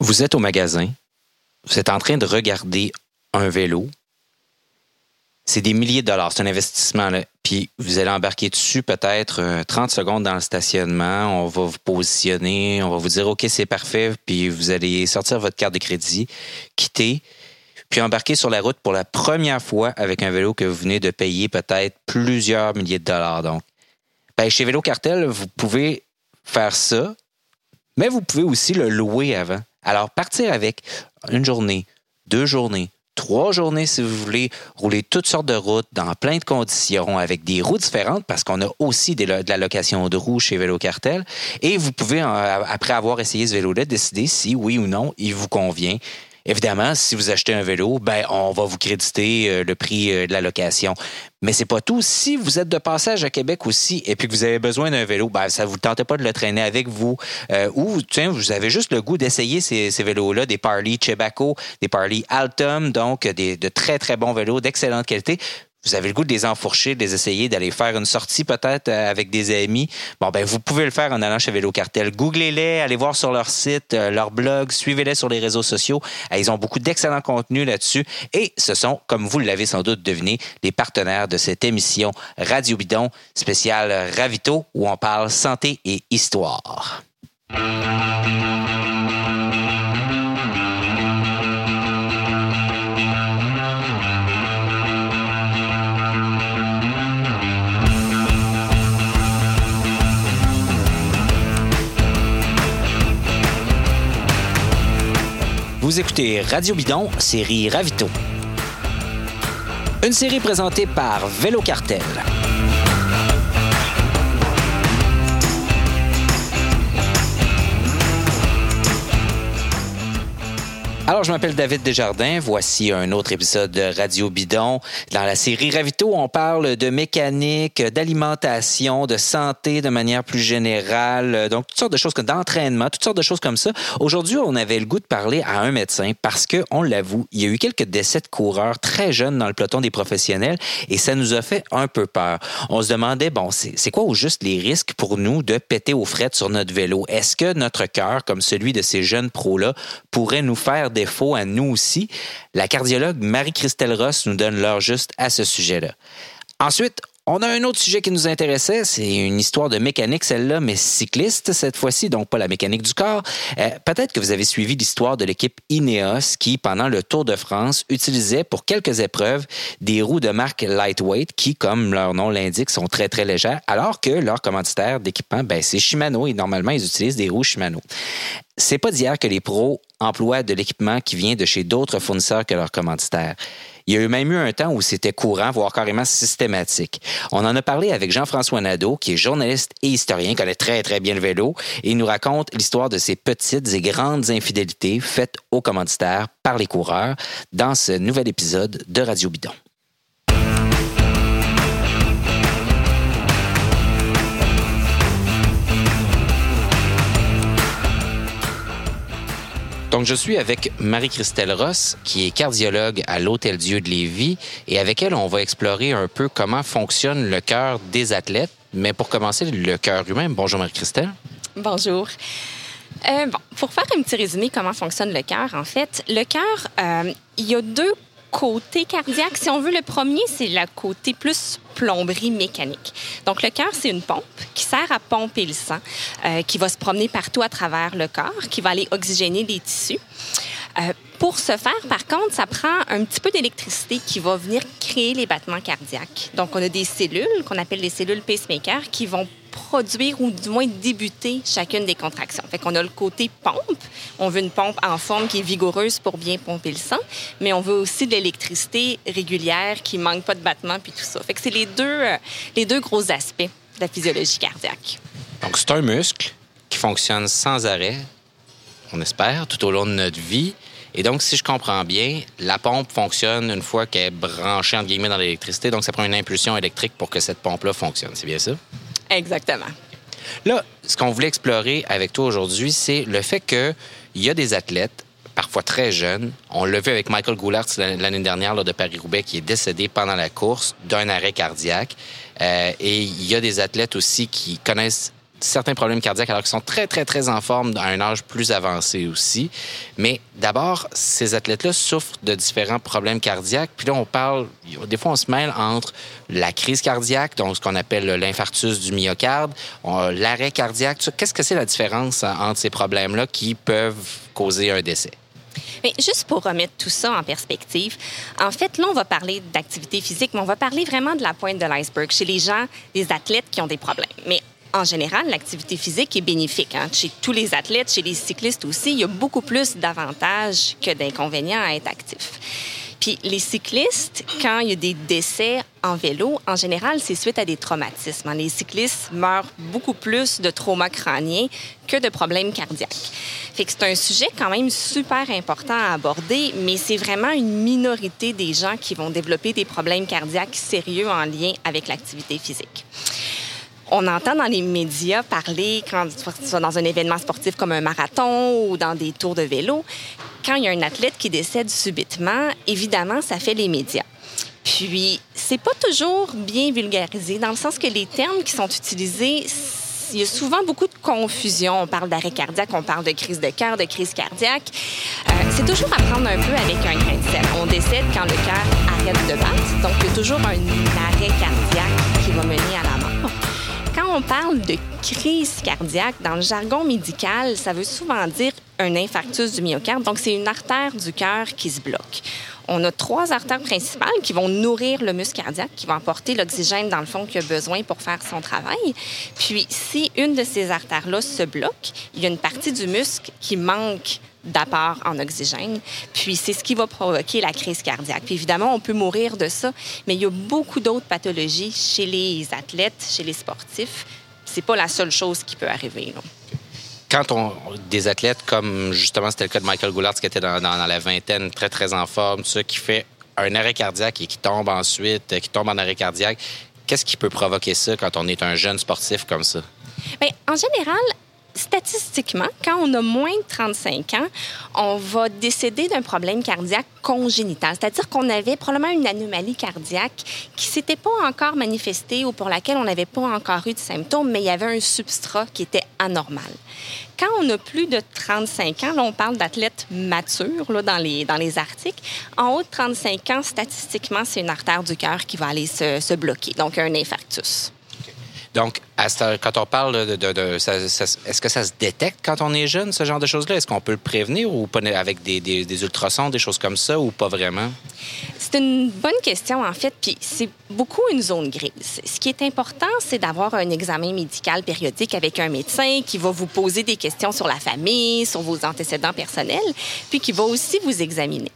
Vous êtes au magasin, vous êtes en train de regarder un vélo. C'est des milliers de dollars, c'est un investissement. Là. Puis vous allez embarquer dessus peut-être 30 euh, secondes dans le stationnement. On va vous positionner, on va vous dire OK, c'est parfait. Puis vous allez sortir votre carte de crédit, quitter, puis embarquer sur la route pour la première fois avec un vélo que vous venez de payer peut-être plusieurs milliers de dollars. Donc, ben, chez Vélo Cartel, vous pouvez faire ça, mais vous pouvez aussi le louer avant. Alors, partir avec une journée, deux journées, trois journées si vous voulez, rouler toutes sortes de routes dans plein de conditions avec des roues différentes parce qu'on a aussi de la location de roues chez Vélo Cartel. Et vous pouvez, après avoir essayé ce vélo-là, décider si oui ou non il vous convient. Évidemment, si vous achetez un vélo, ben on va vous créditer euh, le prix euh, de la location. Mais c'est pas tout. Si vous êtes de passage à Québec aussi et puis que vous avez besoin d'un vélo, ben ça vous tentez pas de le traîner avec vous euh, ou tiens, vous avez juste le goût d'essayer ces, vélos-là, des Parley Chebaco, des Parley Altum, donc des, de très très bons vélos d'excellente qualité vous avez le goût de les enfourcher, de les essayer, d'aller faire une sortie peut-être euh, avec des amis, bon, ben, vous pouvez le faire en allant chez Vélo Cartel. Googlez-les, allez voir sur leur site, euh, leur blog, suivez-les sur les réseaux sociaux. Euh, ils ont beaucoup d'excellents contenus là-dessus. Et ce sont, comme vous l'avez sans doute deviné, les partenaires de cette émission Radio Bidon spéciale Ravito où on parle santé et histoire. Vous écoutez Radio Bidon, série Ravito. Une série présentée par Vélo Cartel. Alors, je m'appelle David Desjardins. Voici un autre épisode de Radio Bidon. Dans la série Ravito, on parle de mécanique, d'alimentation, de santé de manière plus générale. Donc, toutes sortes de choses, d'entraînement, toutes sortes de choses comme ça. Aujourd'hui, on avait le goût de parler à un médecin parce que, on l'avoue, il y a eu quelques décès de coureurs très jeunes dans le peloton des professionnels et ça nous a fait un peu peur. On se demandait, bon, c'est quoi au juste les risques pour nous de péter aux frettes sur notre vélo? Est-ce que notre cœur, comme celui de ces jeunes pros-là, pourrait nous faire défaut à nous aussi, la cardiologue Marie-Christelle Ross nous donne l'heure juste à ce sujet-là. Ensuite, on a un autre sujet qui nous intéressait, c'est une histoire de mécanique, celle-là, mais cycliste cette fois-ci, donc pas la mécanique du corps. Euh, peut-être que vous avez suivi l'histoire de l'équipe Ineos qui, pendant le Tour de France, utilisait pour quelques épreuves des roues de marque lightweight qui, comme leur nom l'indique, sont très très légères, alors que leur commanditaire d'équipement, ben, c'est Shimano et normalement ils utilisent des roues Shimano. C'est pas d'hier que les pros emploient de l'équipement qui vient de chez d'autres fournisseurs que leurs commanditaires. Il y a eu même eu un temps où c'était courant, voire carrément systématique. On en a parlé avec Jean-François Nadeau, qui est journaliste et historien, connaît très, très bien le vélo, et il nous raconte l'histoire de ces petites et grandes infidélités faites aux commanditaires par les coureurs dans ce nouvel épisode de Radio Bidon. Donc, je suis avec Marie-Christelle Ross, qui est cardiologue à l'Hôtel Dieu de Lévis, et avec elle, on va explorer un peu comment fonctionne le cœur des athlètes. Mais pour commencer, le cœur humain. Bonjour Marie-Christelle. Bonjour. Euh, bon, pour faire un petit résumé comment fonctionne le cœur, en fait, le cœur, euh, il y a deux côté cardiaque, si on veut, le premier, c'est la côté plus plomberie mécanique. Donc, le cœur, c'est une pompe qui sert à pomper le sang, euh, qui va se promener partout à travers le corps, qui va aller oxygéner les tissus. Euh, pour ce faire, par contre, ça prend un petit peu d'électricité qui va venir créer les battements cardiaques. Donc, on a des cellules qu'on appelle les cellules pacemaker qui vont produire ou du moins débuter chacune des contractions. Fait qu'on a le côté pompe. On veut une pompe en forme qui est vigoureuse pour bien pomper le sang, mais on veut aussi de l'électricité régulière qui manque pas de battement puis tout ça. Fait que c'est les deux, euh, les deux gros aspects de la physiologie cardiaque. Donc, c'est un muscle qui fonctionne sans arrêt, on espère, tout au long de notre vie. Et donc, si je comprends bien, la pompe fonctionne une fois qu'elle est branchée, entre guillemets, dans l'électricité. Donc, ça prend une impulsion électrique pour que cette pompe-là fonctionne. C'est bien ça? Exactement. Là, ce qu'on voulait explorer avec toi aujourd'hui, c'est le fait qu'il y a des athlètes, parfois très jeunes. On l'a vu avec Michael Goulart l'année dernière lors de Paris-Roubaix, qui est décédé pendant la course d'un arrêt cardiaque. Euh, et il y a des athlètes aussi qui connaissent certains problèmes cardiaques alors qu'ils sont très, très, très en forme à un âge plus avancé aussi. Mais d'abord, ces athlètes-là souffrent de différents problèmes cardiaques. Puis là, on parle, des fois, on se mêle entre la crise cardiaque, donc ce qu'on appelle l'infarctus du myocarde, l'arrêt cardiaque. Qu'est-ce que c'est la différence entre ces problèmes-là qui peuvent causer un décès? Mais juste pour remettre tout ça en perspective, en fait, là, on va parler d'activité physique, mais on va parler vraiment de la pointe de l'iceberg chez les gens, les athlètes qui ont des problèmes. Mais en général, l'activité physique est bénéfique. Hein. Chez tous les athlètes, chez les cyclistes aussi, il y a beaucoup plus d'avantages que d'inconvénients à être actif. Puis les cyclistes, quand il y a des décès en vélo, en général, c'est suite à des traumatismes. Hein. Les cyclistes meurent beaucoup plus de traumas crâniens que de problèmes cardiaques. Fait que c'est un sujet quand même super important à aborder, mais c'est vraiment une minorité des gens qui vont développer des problèmes cardiaques sérieux en lien avec l'activité physique on entend dans les médias parler, quand tu dans un événement sportif comme un marathon ou dans des tours de vélo, quand il y a un athlète qui décède subitement, évidemment, ça fait les médias. Puis, c'est pas toujours bien vulgarisé, dans le sens que les termes qui sont utilisés, il y a souvent beaucoup de confusion. On parle d'arrêt cardiaque, on parle de crise de cœur, de crise cardiaque. Euh, c'est toujours à prendre un peu avec un grain de sel. On décède quand le cœur arrête de battre, donc il y a toujours un arrêt cardiaque qui va mener à on parle de crise cardiaque, dans le jargon médical, ça veut souvent dire un infarctus du myocarde. Donc, c'est une artère du cœur qui se bloque. On a trois artères principales qui vont nourrir le muscle cardiaque, qui vont apporter l'oxygène dans le fond qu'il a besoin pour faire son travail. Puis, si une de ces artères-là se bloque, il y a une partie du muscle qui manque d'apport en oxygène. Puis c'est ce qui va provoquer la crise cardiaque. Puis évidemment, on peut mourir de ça, mais il y a beaucoup d'autres pathologies chez les athlètes, chez les sportifs. C'est pas la seule chose qui peut arriver. Quand on des athlètes comme justement c'était le cas de Michael Goulart qui était dans, la vingtaine, très très en forme, ça qui fait un arrêt cardiaque et qui tombe ensuite, qui tombe en arrêt cardiaque, qu'est-ce qui peut provoquer ça quand on est un jeune sportif comme ça? Bien, en général, statistiquement, quand on a moins de 35 ans, on va décéder d'un problème cardiaque congénital, c'est-à-dire qu'on avait probablement une anomalie cardiaque qui s'était pas encore manifestée ou pour laquelle on n'avait pas encore eu de symptômes, mais il y avait un substrat qui était anormal. Quand on a plus de 35 ans, là, on parle d'athlètes matures là, dans, les, dans les articles. En haut de 35 ans, statistiquement, c'est une artère du cœur qui va aller se, se bloquer, donc un infarctus. Donc, quand on parle de, est-ce que ça se détecte quand on est jeune, ce genre de choses-là? Est-ce qu'on peut le prévenir ou pas avec des, des, ultrasons, des choses comme ça, ou pas vraiment? C'est une bonne question, en fait, puis c'est beaucoup une zone grise. Ce qui est important, c'est d'avoir un examen médical périodique avec un médecin qui va vous poser des questions sur la famille, sur vos antécédents personnels, puis qui va aussi vous examiner.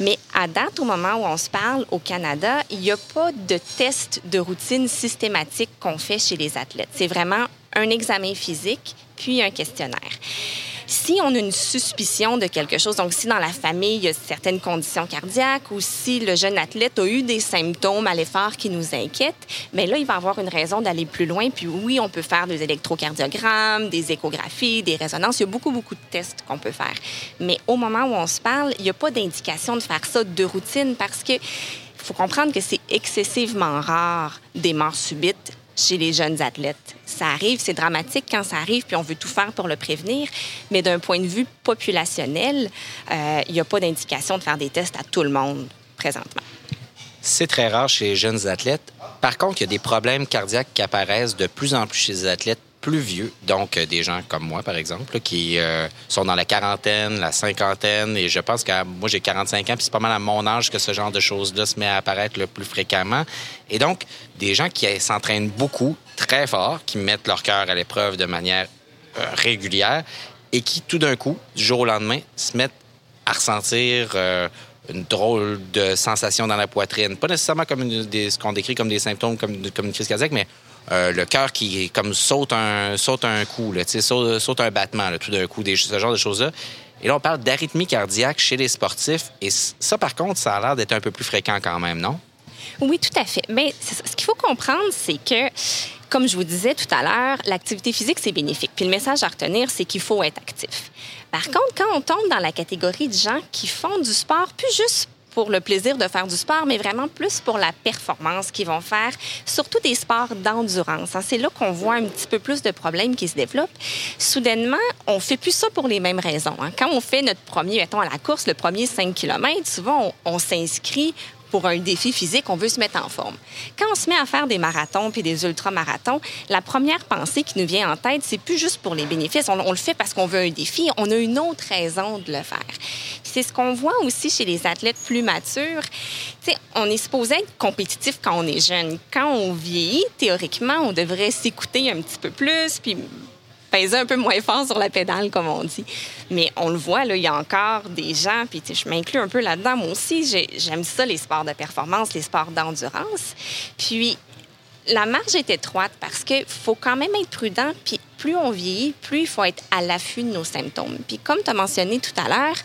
Mais à date, au moment où on se parle au Canada, il n'y a pas de test de routine systématique qu'on fait chez les athlètes. C'est vraiment un examen physique puis un questionnaire. Si on a une suspicion de quelque chose, donc si dans la famille il y a certaines conditions cardiaques ou si le jeune athlète a eu des symptômes à l'effort qui nous inquiètent, mais là il va avoir une raison d'aller plus loin. Puis oui, on peut faire des électrocardiogrammes, des échographies, des résonances. Il y a beaucoup beaucoup de tests qu'on peut faire. Mais au moment où on se parle, il n'y a pas d'indication de faire ça de routine parce que faut comprendre que c'est excessivement rare des morts subites chez les jeunes athlètes. Ça arrive, c'est dramatique quand ça arrive, puis on veut tout faire pour le prévenir, mais d'un point de vue populationnel, euh, il n'y a pas d'indication de faire des tests à tout le monde présentement. C'est très rare chez les jeunes athlètes. Par contre, il y a des problèmes cardiaques qui apparaissent de plus en plus chez les athlètes plus vieux, donc euh, des gens comme moi, par exemple, qui euh, sont dans la quarantaine, la cinquantaine, et je pense que moi, j'ai 45 ans, puis c'est pas mal à mon âge que ce genre de choses-là se met à apparaître le plus fréquemment. Et donc, des gens qui s'entraînent beaucoup, très fort, qui mettent leur cœur à l'épreuve de manière euh, régulière, et qui, tout d'un coup, du jour au lendemain, se mettent à ressentir une drôle de sensation dans la poitrine. Pas nécessairement comme ce qu'on décrit comme des symptômes comme, comme une crise cardiaque, mais euh, le cœur qui comme saute un saute un coup, là, saute, un battement tout d'un coup, des, ce genre de choses-là. Et là, on parle d'arythmie cardiaque chez les sportifs. Et ça, par contre, ça a l'air d'être un peu plus fréquent quand même, non? Oui, tout à fait. Mais ce qu'il faut comprendre, c'est que, comme je vous disais tout à l'heure, l'activité physique, c'est bénéfique. Puis le message à retenir, c'est qu'il faut être actif. Par contre, quand on tombe dans la catégorie de gens qui font du sport, plus juste pour le plaisir de faire du sport, mais vraiment plus pour la performance qu'ils vont faire, surtout des sports d'endurance. Hein. C'est là qu'on voit un petit peu plus de problèmes qui se développent. Soudainement, on fait plus ça pour les mêmes raisons. Hein. Quand on fait notre premier, mettons à la course, le premier 5 km, souvent on, on s'inscrit pour un défi physique, on veut se mettre en forme. Quand on se met à faire des marathons puis des ultramarathons, la première pensée qui nous vient en tête, c'est plus juste pour les bénéfices. On, le fait parce qu'on veut un défi. On a une autre raison de le faire. C'est ce qu'on voit aussi chez les athlètes plus matures. sais, on est supposé être compétitif quand on est jeune. Quand on vieillit, théoriquement, on devrait s'écouter un petit peu plus, puis un peu moins fort sur la pédale, comme on dit. Mais on le voit, là, il y a encore des gens, puis je m'inclus un peu là-dedans, moi aussi, j'aime ça, les sports de performance, les sports d'endurance. Puis la marge est étroite parce qu'il faut quand même être prudent, puis plus on vieillit, plus il faut être à l'affût de nos symptômes. Puis comme tu as mentionné tout à l'heure,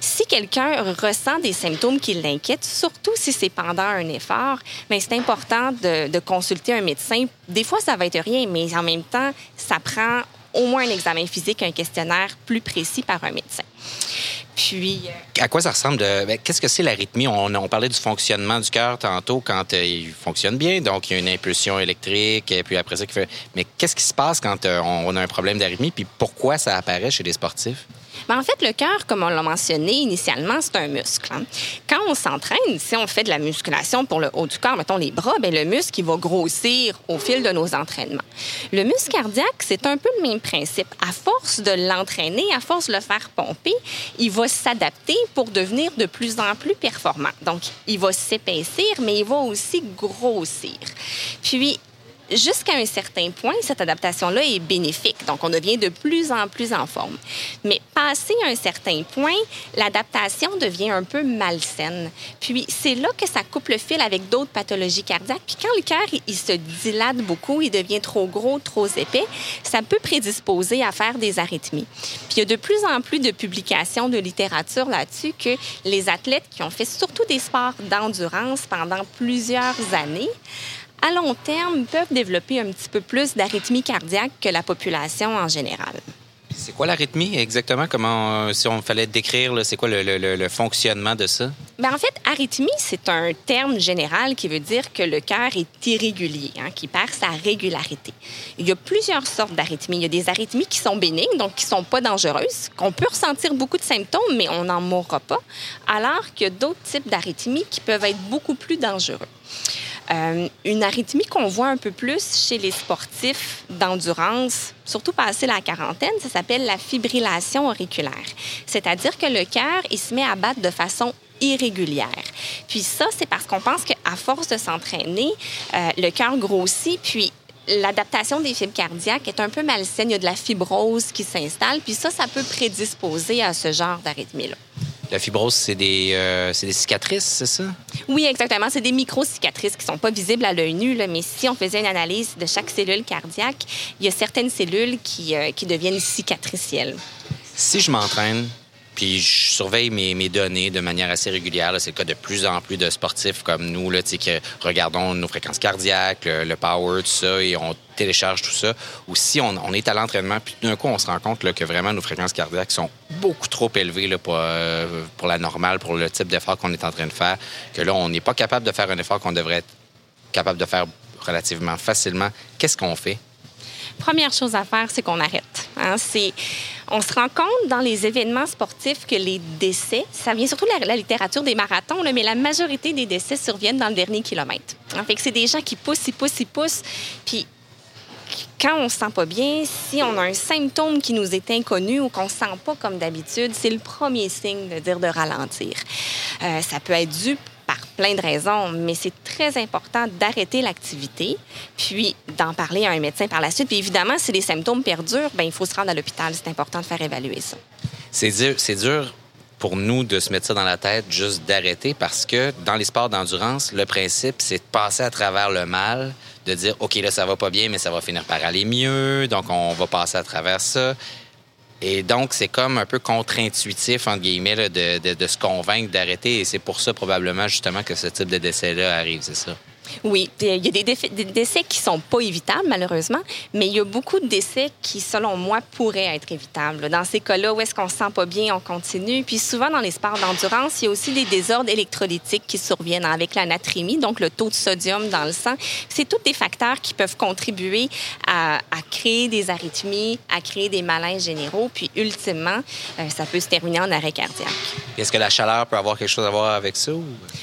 si quelqu'un ressent des symptômes qui l'inquiètent, surtout si c'est pendant un effort, mais c'est important de, de consulter un médecin. Des fois, ça va être rien, mais en même temps, ça prend au moins un examen physique, un questionnaire plus précis par un médecin. Puis. Euh, à quoi ça ressemble? Ben, qu'est-ce que c'est l'arythmie? On, on, parlait du fonctionnement du cœur tantôt quand euh, il fonctionne bien, donc il y a une impulsion électrique, et puis après ça, fait... mais qu'est-ce qui se passe quand euh, on a un problème d'arythmie, puis pourquoi ça apparaît chez les sportifs? En fait, le cœur, comme on l'a mentionné initialement, c'est un muscle. Hein. Quand on s'entraîne, si on fait de la musculation pour le haut du corps, mettons les bras, bien, le muscle il va grossir au fil de nos entraînements. Le muscle cardiaque, c'est un peu le même principe. À force de l'entraîner, à force de le faire pomper, il va s'adapter pour devenir de plus en plus performant. Donc, il va s'épaissir, mais il va aussi grossir. Puis, jusqu'à un certain point, cette adaptation-là est bénéfique. Donc, on devient de plus en plus en forme. Mais passé un certain point, l'adaptation devient un peu malsaine. Puis, c'est là que ça coupe le fil avec d'autres pathologies cardiaques. Puis, quand le cœur, il se dilate beaucoup, il devient trop gros, trop épais, ça peut prédisposer à faire des arythmies. Puis, il y a de plus en plus de publications de littérature là-dessus que les athlètes qui ont fait surtout des sports d'endurance pendant plusieurs années à long terme, peuvent développer un petit peu plus d'arythmie cardiaque que la population en général. C'est quoi l'arythmie exactement? Comment, euh, si on fallait décrire, c'est quoi le, fonctionnement de ça? Bien, en fait, arythmie, c'est un terme général qui veut dire que le cœur est irrégulier, hein, qui perd sa régularité. Il y a plusieurs sortes d'arythmies. Il y a des arythmies qui sont bénignes, donc qui ne sont pas dangereuses, qu'on peut ressentir beaucoup de symptômes, mais on n'en mourra pas, alors qu'il y a d'autres types d'arythmies qui peuvent être beaucoup plus dangereux. Euh, une arythmie qu'on voit un peu plus chez les sportifs d'endurance, surtout passé la quarantaine, ça s'appelle la fibrillation auriculaire. C'est-à-dire que le cœur, il se met à battre de façon irrégulière. Puis ça, c'est parce qu'on pense qu'à force de s'entraîner, euh, le cœur grossit, puis l'adaptation des fibres cardiaques est un peu malsaine. Il y a de la fibrose qui s'installe, puis ça, ça peut prédisposer à ce genre d'arythmie-là. La fibrose, c'est des, euh, des, cicatrices, c'est ça? Oui, exactement. C'est des micro-cicatrices qui ne sont pas visibles à l'œil nu, mais si on faisait une analyse de chaque cellule cardiaque, il y a certaines cellules qui, euh, qui deviennent cicatricielles. Si je m'entraîne puis je surveille mes, données de manière assez régulière. C'est le cas de plus en plus de sportifs comme nous qui regardons nos fréquences cardiaques, le, power, tout ça, et on télécharge tout ça. Ou si on, est à l'entraînement, puis d'un coup, on se rend compte que vraiment nos fréquences cardiaques sont beaucoup trop élevées euh, pour la normale, pour le type d'effort qu'on est en train de faire, que là, on n'est pas capable de faire un effort qu'on devrait être capable de faire relativement facilement. Qu'est-ce qu'on fait? Première chose à faire, c'est qu'on arrête. Hein. C'est, on se rend compte dans les événements sportifs que les décès, ça vient surtout de la, littérature des marathons, mais la majorité des décès surviennent dans le dernier kilomètre. En fait, c'est des gens qui poussent, ils poussent, ils poussent, puis quand on se sent pas bien, si on a un symptôme qui nous est inconnu ou qu'on se sent pas comme d'habitude, c'est le premier signe de dire de ralentir. Euh, ça peut être dû par plein de raisons, mais c'est très important d'arrêter l'activité, puis d'en parler à un médecin par la suite. Puis évidemment, si les symptômes perdurent, ben il faut se rendre à l'hôpital. C'est important de faire évaluer ça. C'est dur, c'est dur pour nous de se mettre ça dans la tête, juste d'arrêter, parce que dans les sports d'endurance, le principe, c'est de passer à travers le mal, de dire, OK, là, ça va pas bien, mais ça va finir par aller mieux, donc on va passer à travers ça. Et donc, c'est comme un peu contre-intuitif, entre guillemets, de, de, se convaincre d'arrêter. Et c'est pour ça, probablement, justement, que ce type de décès-là arrive, c'est ça? Oui, il y a des, décès qui sont pas évitables, malheureusement, mais il y a beaucoup de décès qui, selon moi, pourraient être évitables. Dans ces cas-là, où est-ce qu'on se sent pas bien, on continue. Puis souvent, dans les sports d'endurance, il y a aussi des désordres électrolytiques qui surviennent avec la natrémie, donc le taux de sodium dans le sang. C'est tous des facteurs qui peuvent contribuer à, créer des arythmies, à créer des malaises généraux, puis ultimement, euh, ça peut se terminer en arrêt cardiaque. Est-ce que la chaleur peut avoir quelque chose à voir avec ça?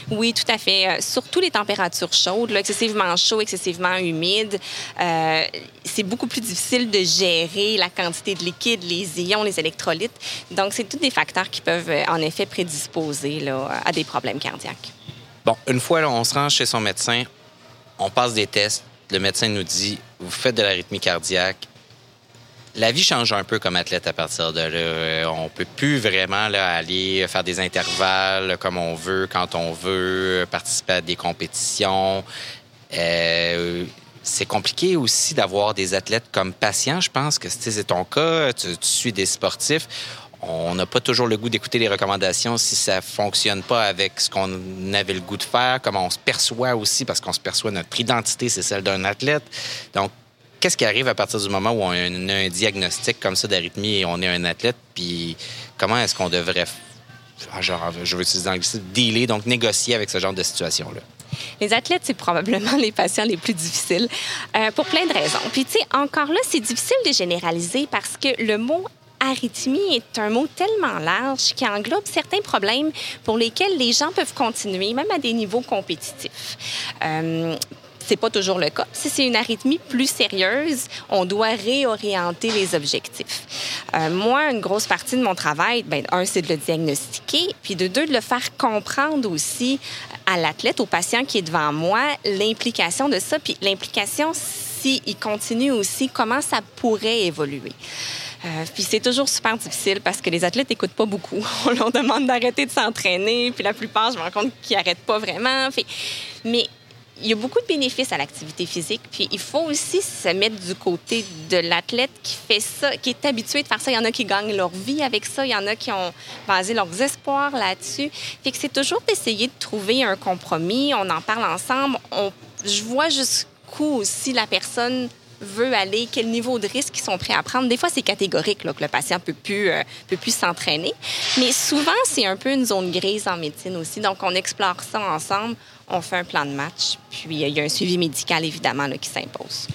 Oui, tout à fait. Euh, surtout les températures chaudes excessivement chaud, excessivement humide. Euh, c'est beaucoup plus difficile de gérer la quantité de liquide, les ions, les électrolytes. Donc, c'est tous des facteurs qui peuvent euh, en effet prédisposer là, à des problèmes cardiaques. Bon, une fois, on se rend chez son médecin, on passe des tests. Le médecin nous dit, vous faites de l'arythmie cardiaque, la vie change un peu comme athlète à partir de là. Euh, on peut plus vraiment aller faire des intervalles comme on veut, quand on veut, participer à des compétitions. Euh, c'est compliqué aussi d'avoir des athlètes comme patients. Je pense que c'est ton cas. Tu, suis des sportifs. On n'a pas toujours le goût d'écouter les recommandations si ça fonctionne pas avec ce qu'on avait le goût de faire, comment on se perçoit aussi, parce qu'on se perçoit notre identité, c'est celle d'un athlète. Donc, qu'est-ce qui arrive à partir du moment où on a un, diagnostic comme ça d'arythmie et on est un athlète, puis comment est-ce qu'on devrait, ah, genre, je veux utiliser l'anglais, dealer, donc négocier avec ce genre de situation-là? Les athlètes, c'est probablement les patients les plus difficiles euh, pour plein de raisons. Puis, tu sais, encore là, c'est difficile de généraliser parce que le mot arythmie est un mot tellement large qui englobe certains problèmes pour lesquels les gens peuvent continuer, même à des niveaux compétitifs. Euh, c'est pas toujours le cas. Si c'est une arythmie plus sérieuse, on doit réorienter les objectifs. Euh, moi, une grosse partie de mon travail, ben, un, c'est de le diagnostiquer, puis de deux, de le faire comprendre aussi à l'athlète, au patient qui est devant moi, l'implication de ça, puis l'implication, s'il continue aussi, comment ça pourrait évoluer. Euh, puis c'est toujours super difficile parce que les athlètes n'écoutent pas beaucoup. On leur demande d'arrêter de s'entraîner, puis la plupart, je me rends compte qu'ils n'arrêtent pas vraiment. mais il y a beaucoup de bénéfices à l'activité physique. Puis il faut aussi se mettre du côté de l'athlète qui fait ça, qui est habitué de faire ça. Il y en a qui gagnent leur vie avec ça. Il y en a qui ont basé leurs espoirs là-dessus. Fait que c'est toujours d'essayer de trouver un compromis. On en parle ensemble. On, je vois jusqu'où aussi la personne veut aller, quel niveau de risque ils sont prêts à prendre. Des fois, c'est catégorique que le patient peut plus, euh, peut plus s'entraîner. Mais souvent, c'est un peu une zone grise en médecine aussi. Donc, on explore ça ensemble, on fait un plan de match, puis euh, il y a un suivi médical, évidemment, là, qui s'impose.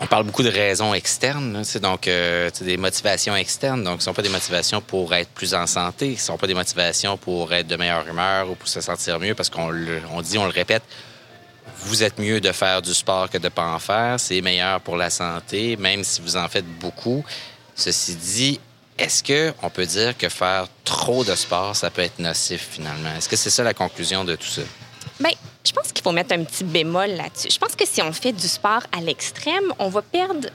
On parle beaucoup de raisons externes, c'est donc euh, des motivations externes. Donc, ce ne sont pas des motivations pour être plus en santé, ce ne sont pas des motivations pour être de meilleure humeur ou pour se sentir mieux, parce qu'on on dit, on le répète, vous êtes mieux de faire du sport que de ne pas en faire. C'est meilleur pour la santé, même si vous en faites beaucoup. Ceci dit, est-ce qu'on peut dire que faire trop de sport, ça peut être nocif finalement? Est-ce que c'est ça la conclusion de tout ça? Bien, qu'il faut mettre un petit bémol là-dessus. Je pense que si on fait du sport à l'extrême, on va perdre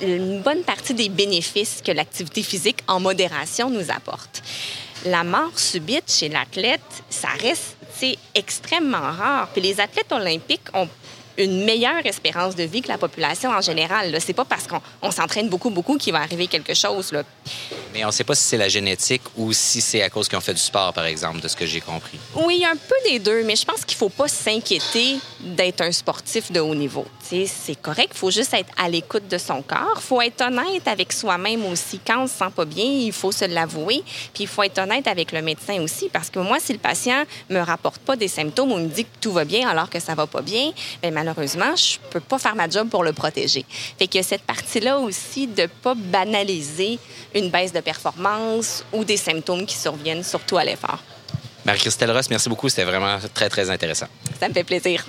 une bonne partie des bénéfices que l'activité physique en modération nous apporte. La mort subite chez l'athlète, ça reste extrêmement rare. Puis les athlètes olympiques ont une meilleure espérance de vie que la population en général. C'est pas parce qu'on s'entraîne beaucoup, beaucoup qu'il va arriver quelque chose. Mais on ne sait pas si c'est la génétique ou si c'est à cause qu'ils ont fait du sport, par exemple, de ce que j'ai compris. Oui, un peu des deux, mais je pense qu'il ne faut pas s'inquiéter d'être un sportif de haut niveau. C'est correct, il faut juste être à l'écoute de son corps. Il faut être honnête avec soi-même aussi. Quand on ne se sent pas bien, il faut se l'avouer. Puis il faut être honnête avec le médecin aussi, parce que moi, si le patient me rapporte pas des symptômes ou me dit que tout va bien alors que ça va pas bien, bien malheureusement, je peux pas faire ma job pour le protéger. Fait que cette partie-là aussi de pas banaliser une baisse de performance ou des symptômes qui surviennent, surtout à l'effort. Marie-Christelle Ross, merci beaucoup. C'était vraiment très, très intéressant. Ça me fait plaisir.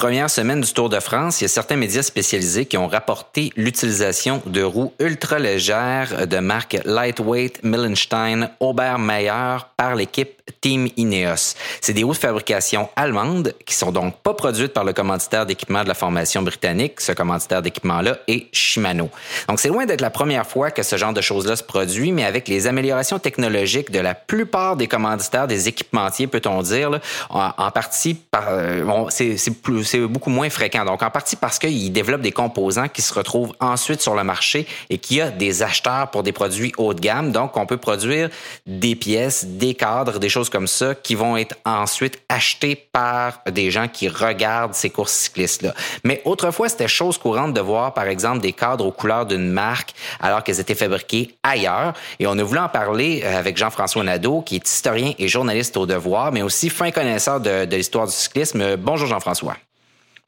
Première semaine du Tour de France, il y a certains médias spécialisés qui ont rapporté l'utilisation de roues ultra légères de marque Lightweight Millenstein Obermeyer par l'équipe Team Ineos. C'est des roues de fabrication allemande qui sont donc pas produites par le commanditaire d'équipement de la formation britannique. Ce commanditaire d'équipement-là est Shimano. Donc c'est loin d'être la première fois que ce genre de choses-là se produit, mais avec les améliorations technologiques de la plupart des commanditaires des équipementiers, peut-on dire, en, partie, par, euh, c'est c'est beaucoup moins fréquent. Donc, en partie parce qu'ils développent des composants qui se retrouvent ensuite sur le marché et qu'il y a des acheteurs pour des produits haut de gamme. Donc, on peut produire des pièces, des cadres, des choses comme ça qui vont être ensuite achetées par des gens qui regardent ces courses cyclistes-là. Mais autrefois, c'était chose courante de voir, par exemple, des cadres aux couleurs d'une marque alors qu'elles étaient fabriquées ailleurs. Et on a voulu en parler euh, avec Jean-François Nadeau, qui est historien et journaliste au devoir, mais aussi fin connaisseur de, l'histoire du cyclisme. Bonjour Jean-François.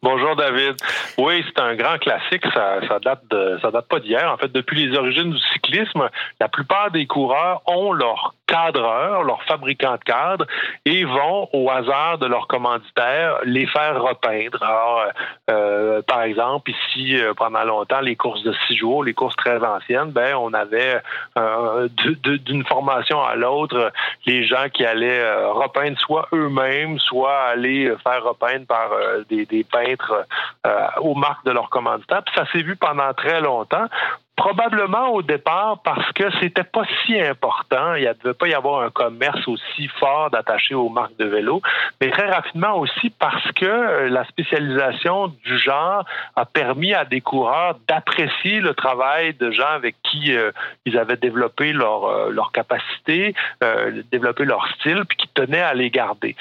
Bonjour David. Oui, c'est un grand classique. Ça, ça date date pas d'hier. En fait, depuis les origines du cyclisme, la plupart des coureurs ont leur cadreurs, leurs fabricants de cadres, et vont, au hasard de leurs commanditaires, les faire repeindre. Alors, euh, par exemple, ici, euh, pendant longtemps, les courses de six jours, les courses très anciennes, ben, on avait euh, d'une formation à l'autre les gens qui allaient repeindre soit eux-mêmes, soit aller faire repeindre par des, des, peintres aux marques de leurs commanditaires. Puis ça s'est vu pendant très longtemps. Probablement au départ parce que c'était pas si important. Il ne devait pas y avoir un commerce aussi fort d'attaché aux marques de vélo, mais très rapidement aussi parce que euh, la spécialisation du genre a permis à des coureurs d'apprécier le travail de gens avec qui euh, ils avaient développé leur, euh, leur capacité, euh, développé leur style, puis qui tenaient à les garder.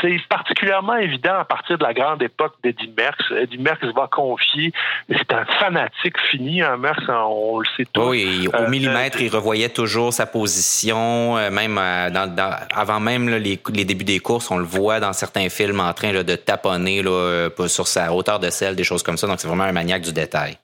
C'est particulièrement évident à partir de la grande époque d'Eddie Merckx. Eddie Merckx va confier, c'est un fanatique fini, un on le sait tous. Oui, au euh, millimètre, il revoyait toujours sa position, euh, même euh, avant même les, débuts des courses, on le voit dans certains films en train de taponner sur sa hauteur de sel, des choses comme ça. Donc, c'est vraiment un maniaque du détail.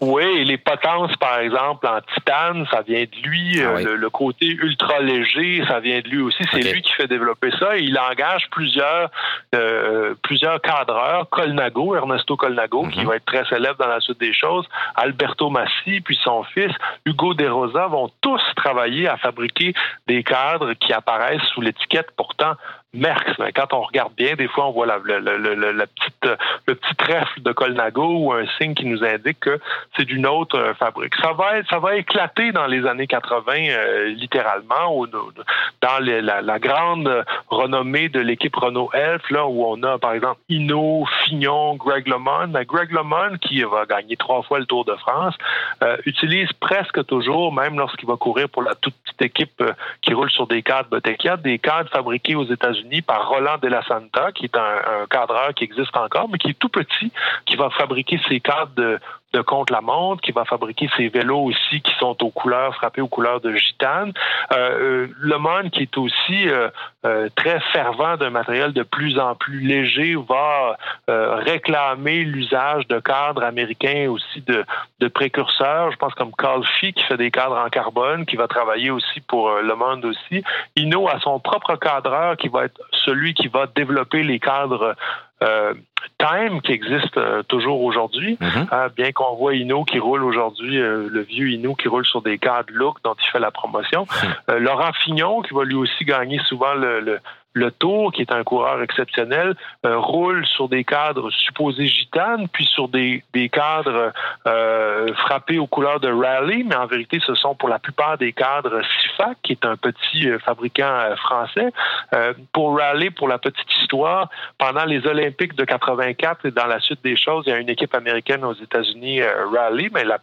Oui, les potences, par exemple, en titane, ça vient de lui. Ah euh, le, côté ultra léger, ça vient de lui aussi. C'est lui qui fait développer ça. il engage plusieurs euh, plusieurs cadreurs. Colnago, Ernesto Colnago, qui mhm. va être très célèbre dans la suite des choses. Alberto Massi, puis son fils, Hugo De Rosa, vont tous travailler à fabriquer des cadres qui apparaissent sous l'étiquette pourtant Merckx. Mais quand on regarde bien, des fois, on voit la, petite, le petit trèfle de Colnago ou un signe qui nous indique que c'est d'une autre euh, fabrique. Ça va, ça va éclater dans les années 80, euh, littéralement, dans la, grande renommée de l'équipe Renault Elf, là, où on a, par exemple, Hino, Fignon, Greg LeMond. Greg LeMond, qui va gagner trois fois le Tour de France, euh, utilise presque toujours, même lorsqu'il va courir pour la toute petite équipe qui roule sur des cadres Botekia, des cadres fabriqués aux États-Unis par Roland de la Santa, qui est un, cadreur qui existe encore, mais qui est tout petit, qui va fabriquer ses cadres de, de contre-la-montre, qui va fabriquer ses vélos aussi qui sont aux couleurs, frappés aux couleurs de gitane. Euh, euh le Monde, qui est aussi euh, très fervent d'un matériel de plus en plus léger, va réclamer l'usage de cadres américains aussi de, de précurseurs. Je pense comme Carl Fee qui fait des cadres en carbone, qui va travailler aussi pour Le Monde aussi. Inno a son propre cadreur qui va être celui qui va développer les cadres euh, Time qui existe euh, toujours aujourd'hui, mhm. hein, bien qu'on voit Inno qui roule aujourd'hui, euh, le vieux Inno qui roule sur des cadres look dont il fait la promotion. Mhm. Laurent Fignon qui va lui aussi gagner souvent le, le Tour, qui est un coureur exceptionnel, euh, roule sur des cadres supposés gitanes, puis sur des, des cadres euh, frappés aux couleurs de rally, mais en vérité, ce sont pour la plupart des cadres Sifac, qui est un petit euh, fabricant français. pour rally, pour la petite histoire, pendant les Olympiques de 84 et dans la suite des choses, il y a une équipe américaine aux États-Unis, rally, mais la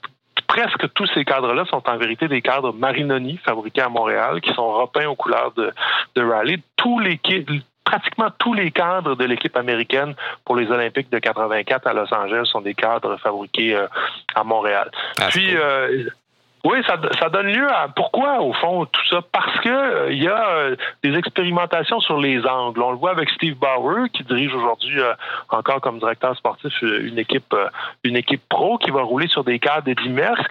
presque tous ces cadres-là sont en vérité des cadres Marinoni fabriqués à Montréal qui sont repeints aux couleurs de, de rallye. Tous les pratiquement tous les cadres de l'équipe américaine pour les Olympiques de 84 à Los Angeles sont des cadres fabriqués euh, à Montréal. Ah, Puis euh, oui, ça, ça, donne lieu à pourquoi au fond tout ça? Parce que euh, il y a euh, des expérimentations sur les angles. On le voit avec Steve Bauer qui dirige aujourd'hui euh, encore comme directeur sportif une équipe une équipe pro qui va rouler sur des cadres d'Eddie Merckx.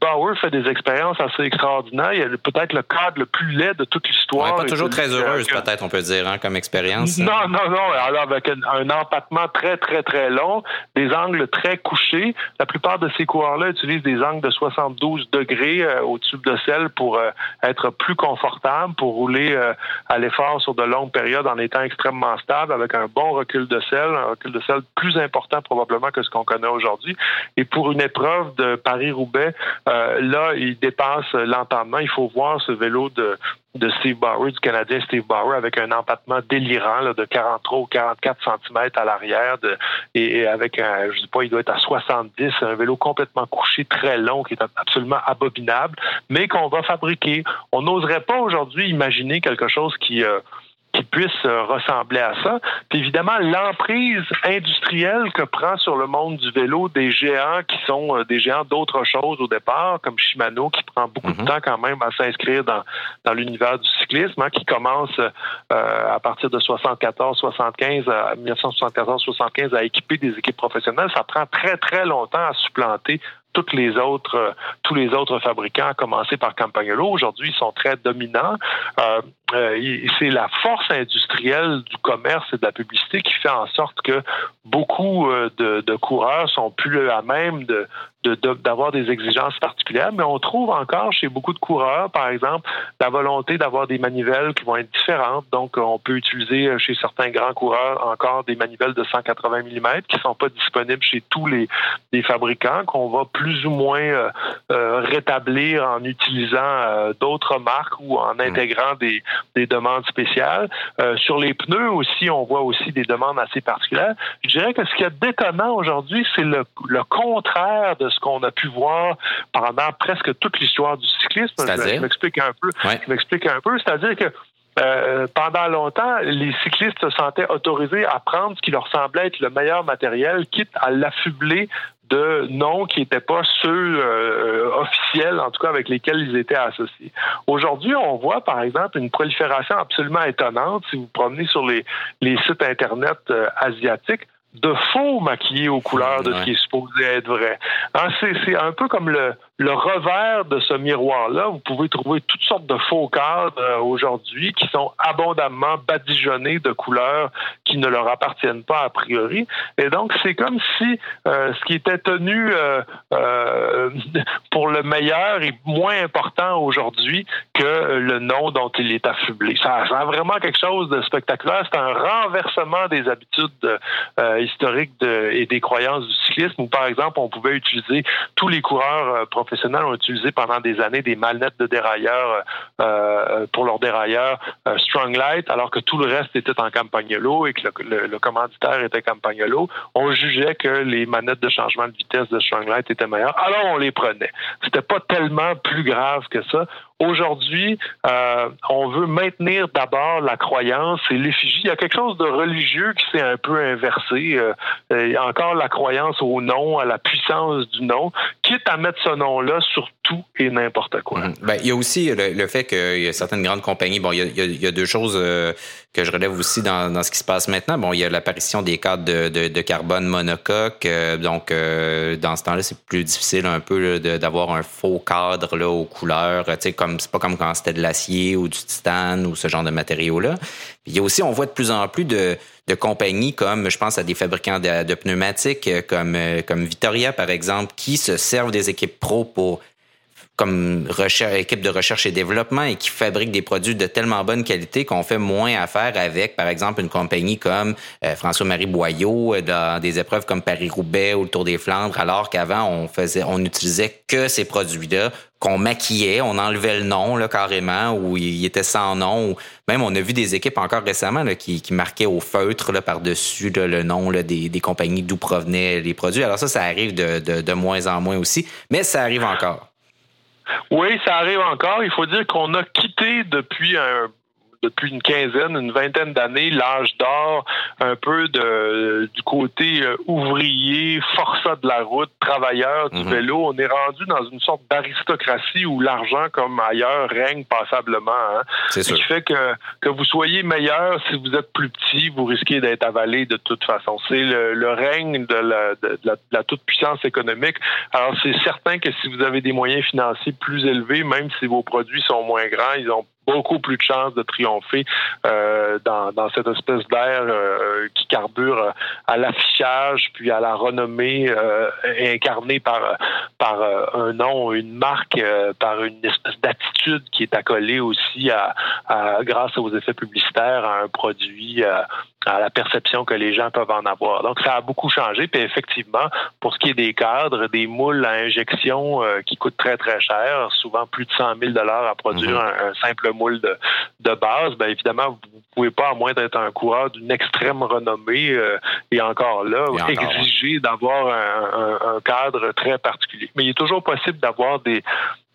Bauer fait des expériences assez extraordinaires. Il y a peut-être le cadre le plus laid de toute l'histoire. pas toujours très heureuse peut-être on peut dire hein, comme expérience. Non non non. Alors avec un, un, empattement très très très long, des angles très couchés. La plupart de ces coureurs-là utilisent des angles de 72 12 degrés euh, au tube de sel pour euh, être plus confortable, pour rouler euh, à l'effort sur de longues périodes en étant extrêmement stable, avec un bon recul de sel, un recul de sel plus important probablement que ce qu'on connaît aujourd'hui. Et pour une épreuve de Paris-Roubaix, là, il dépasse l'entendement. Il faut voir ce vélo de de Steve Bauer, du Canadien Steve Bauer, avec un empattement délirant là, de 43 ou 44 cm à l'arrière, et, avec un, je sais pas, il doit être à 70, un vélo complètement couché, très long, qui est absolument abominable, mais qu'on va fabriquer. On n'oserait pas aujourd'hui imaginer quelque chose qui euh, puisse euh, ressembler à ça. Puis évidemment, l'emprise industrielle que prend sur le monde du vélo des géants qui sont euh, des géants d'autres choses au départ, comme Shimano, qui prend beaucoup de mhm. temps quand même à s'inscrire dans, dans l'univers du cyclisme, hein, qui commence euh, à partir de 74-75, à 1974-75 à équiper des équipes professionnelles. Ça prend très, très longtemps à supplanter toutes les autres, euh, tous les autres fabricants, à commencer par Campagnolo, aujourd'hui, sont très dominants. Euh, euh, c'est la force industrielle du commerce et de la publicité qui fait en sorte que beaucoup de, de coureurs sont plus à même de, d'avoir des exigences particulières, mais on trouve encore chez beaucoup de coureurs, par exemple, la volonté d'avoir des manivelles qui vont être différentes. Donc, on peut utiliser euh, chez certains grands coureurs encore des manivelles de 180 mm qui sont pas disponibles chez tous les, les fabricants, qu'on va plus ou moins euh, euh, rétablir en utilisant d'autres marques ou en hmm. intégrant des, des demandes spéciales. sur les pneus aussi, on voit aussi des demandes assez particulières. Je dirais que ce qui est détonnant aujourd'hui, c'est le, le contraire de ce qu'on a pu voir pendant presque toute l'histoire du cyclisme. Je, m'explique un peu. Je m'explique un peu. C'est-à-dire que euh, pendant longtemps, les cyclistes se sentaient autorisés à prendre ce qui leur semblait être le meilleur matériel, quitte à l'affubler de noms qui n'étaient pas ceux euh, officiels, en tout cas avec lesquels ils étaient associés. Aujourd'hui, on voit par exemple une prolifération absolument étonnante si vous promenez sur les, les sites Internet euh, asiatiques de faux maquillés aux couleurs de ce qui est supposé être vrai. Hein, c'est un peu comme le, le revers de ce miroir-là, vous pouvez trouver toutes sortes de faux cadres euh, aujourd'hui qui sont abondamment badigeonnés de couleurs qui ne leur appartiennent pas a priori. Et donc, c'est comme si euh, ce qui était tenu euh, pour le meilleur est moins important aujourd'hui que le nom dont il est affublé. Ça, a vraiment quelque chose de spectaculaire. C'est un renversement des habitudes historiques et des croyances du cyclisme où, par exemple, on pouvait utiliser tous les coureurs professionnels ont utilisé pendant des années des manettes de dérailleurs euh, euh, pour leurs dérailleurs euh, Strong Light, alors que tout le reste était en Campagnolo et que le, commanditaire était Campagnolo. On jugeait que les manettes de changement de vitesse de Strong Light étaient meilleures, alors on les prenait. C'était pas tellement plus grave que ça. Aujourd'hui, euh, on veut maintenir d'abord la croyance et l'effigie. Il y a quelque chose de religieux qui s'est un peu inversé. Euh, a encore la croyance au nom, à la puissance du nom, quitte à mettre ce nom-là sur tout et n'importe quoi. Mhm. Ben, il y a aussi le, fait qu'il y a certaines grandes compagnies. Bon, il y a, deux choses euh, que je relève aussi dans, ce qui se passe maintenant. Bon, il y a l'apparition des cadres de, carbone monocoque. donc, dans ce temps-là, c'est plus difficile un peu d'avoir un faux cadre là, aux couleurs. Tu sais, comme c'est pas comme quand c'était de l'acier ou du titane ou ce genre de matériaux-là. Il y a aussi, on voit de plus en plus de, compagnies comme, je pense à des fabricants de, pneumatiques euh, comme, euh, comme Vittoria, par exemple, qui se servent des équipes pro pour comme recherche, équipe de recherche et développement et qui fabriquent des produits de tellement bonne qualité qu'on fait moins affaire avec, par exemple, une compagnie comme euh, François-Marie Boyau dans des épreuves comme Paris-Roubaix ou le Tour des Flandres, alors qu'avant, on faisait, on n'utilisait que ces produits-là qu'on maquillait, on enlevait le nom là, carrément, ou il était sans nom. Ou même on a vu des équipes encore récemment là, qui, qui marquaient au feutre là, par-dessus le nom des, des compagnies d'où provenaient les produits. Alors ça, ça arrive de, de, de moins en moins aussi, mais ça arrive encore. Oui, ça arrive encore. Il faut dire qu'on a quitté depuis un depuis une quinzaine, une vingtaine d'années, l'âge d'or un peu de, du côté euh, ouvrier, forçat de la route, travailleur du mhm. vélo. On est rendu dans une sorte d'aristocratie où l'argent, comme ailleurs, règne passablement. Hein. C'est Ce qui fait que, que vous soyez meilleur, si vous êtes plus petit, vous risquez d'être avalé de toute façon. C'est le, règne de la, de, la, de la toute-puissance économique. Alors, c'est certain que si vous avez des moyens financiers plus élevés, même si vos produits sont moins grands, ils ont beaucoup plus de chances de triompher euh, dans, dans, cette espèce d'air euh, qui carbure à l'affichage puis à la renommée euh, incarnée par par euh, un nom, une marque, euh, par une espèce d'attitude qui est accolée aussi à, à, grâce aux effets publicitaires à un produit à la perception que les gens peuvent en avoir. Donc, ça a beaucoup changé. Puis effectivement, pour ce qui est des cadres, des moules à injection euh, qui coûtent très, très cher, souvent plus de 100 000 à produire mhm. un, simple moule de, de base, bien évidemment, vous pouvez pas, à moins d'être un coureur d'une extrême renommée, euh, et encore là, exiger d'avoir un, un, cadre très particulier. Mais il est toujours possible d'avoir des,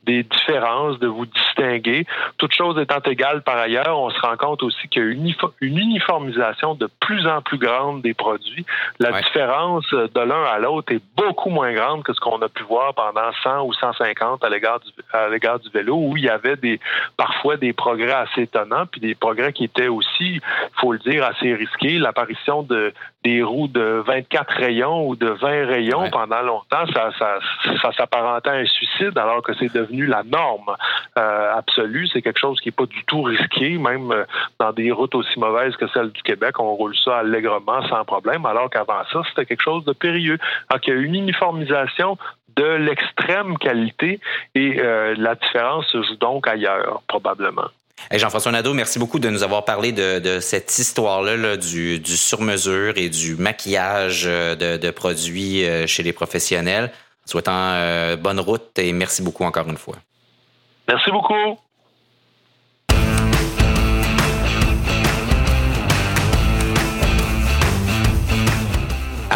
des différences, de vous distinguer. Toutes choses étant égales par ailleurs, on se rend compte aussi qu'il y a une, uniformisation de plus en plus grande des produits. La différence de l'un à l'autre est beaucoup moins grande que ce qu'on a pu voir pendant 100 ou 150 à l'égard du, à l'égard du vélo, où il y avait des parfois des progrès assez étonnants, puis des progrès qui étaient aussi, il faut le dire, assez risqués. L'apparition de des roues de 24 rayons ou de 20 rayons pendant longtemps, ça, ça, ça s'apparentait à un suicide, alors que c'est devenu la norme euh, absolue. C'est quelque chose qui n'est pas du tout risqué, même euh, dans des routes aussi mauvaises que celles du Québec, on roule ça allègrement sans problème, alors qu'avant ça, c'était quelque chose de périlleux. Donc, il y a une uniformisation de l'extrême qualité et euh, la différence se joue donc ailleurs, probablement. Jean-François Nadeau, merci beaucoup de nous avoir parlé de, cette histoire-là du, sur-mesure et du maquillage de, produits chez les professionnels. Souhaitant euh, bonne route et merci beaucoup encore une fois. Merci beaucoup.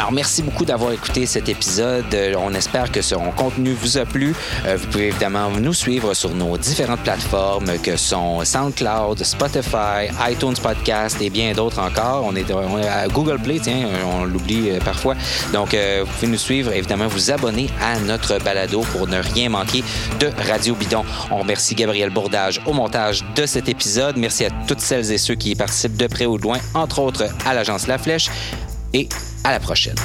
Alors, merci beaucoup d'avoir écouté cet épisode. Euh, on espère que ce contenu vous a plu. Euh, vous pouvez évidemment nous suivre sur nos différentes plateformes que sont SoundCloud, Spotify, iTunes Podcast et bien d'autres encore. On est, à Google Play, tiens, on l'oublie euh, parfois. Donc, vous pouvez nous suivre, évidemment, vous abonner à notre balado pour ne rien manquer de Radio Bidon. On remercie Gabriel Bourdage au montage de cet épisode. Merci à toutes celles et ceux qui y participent de près ou de loin, entre autres à l'agence La Flèche. Et à la prochaine.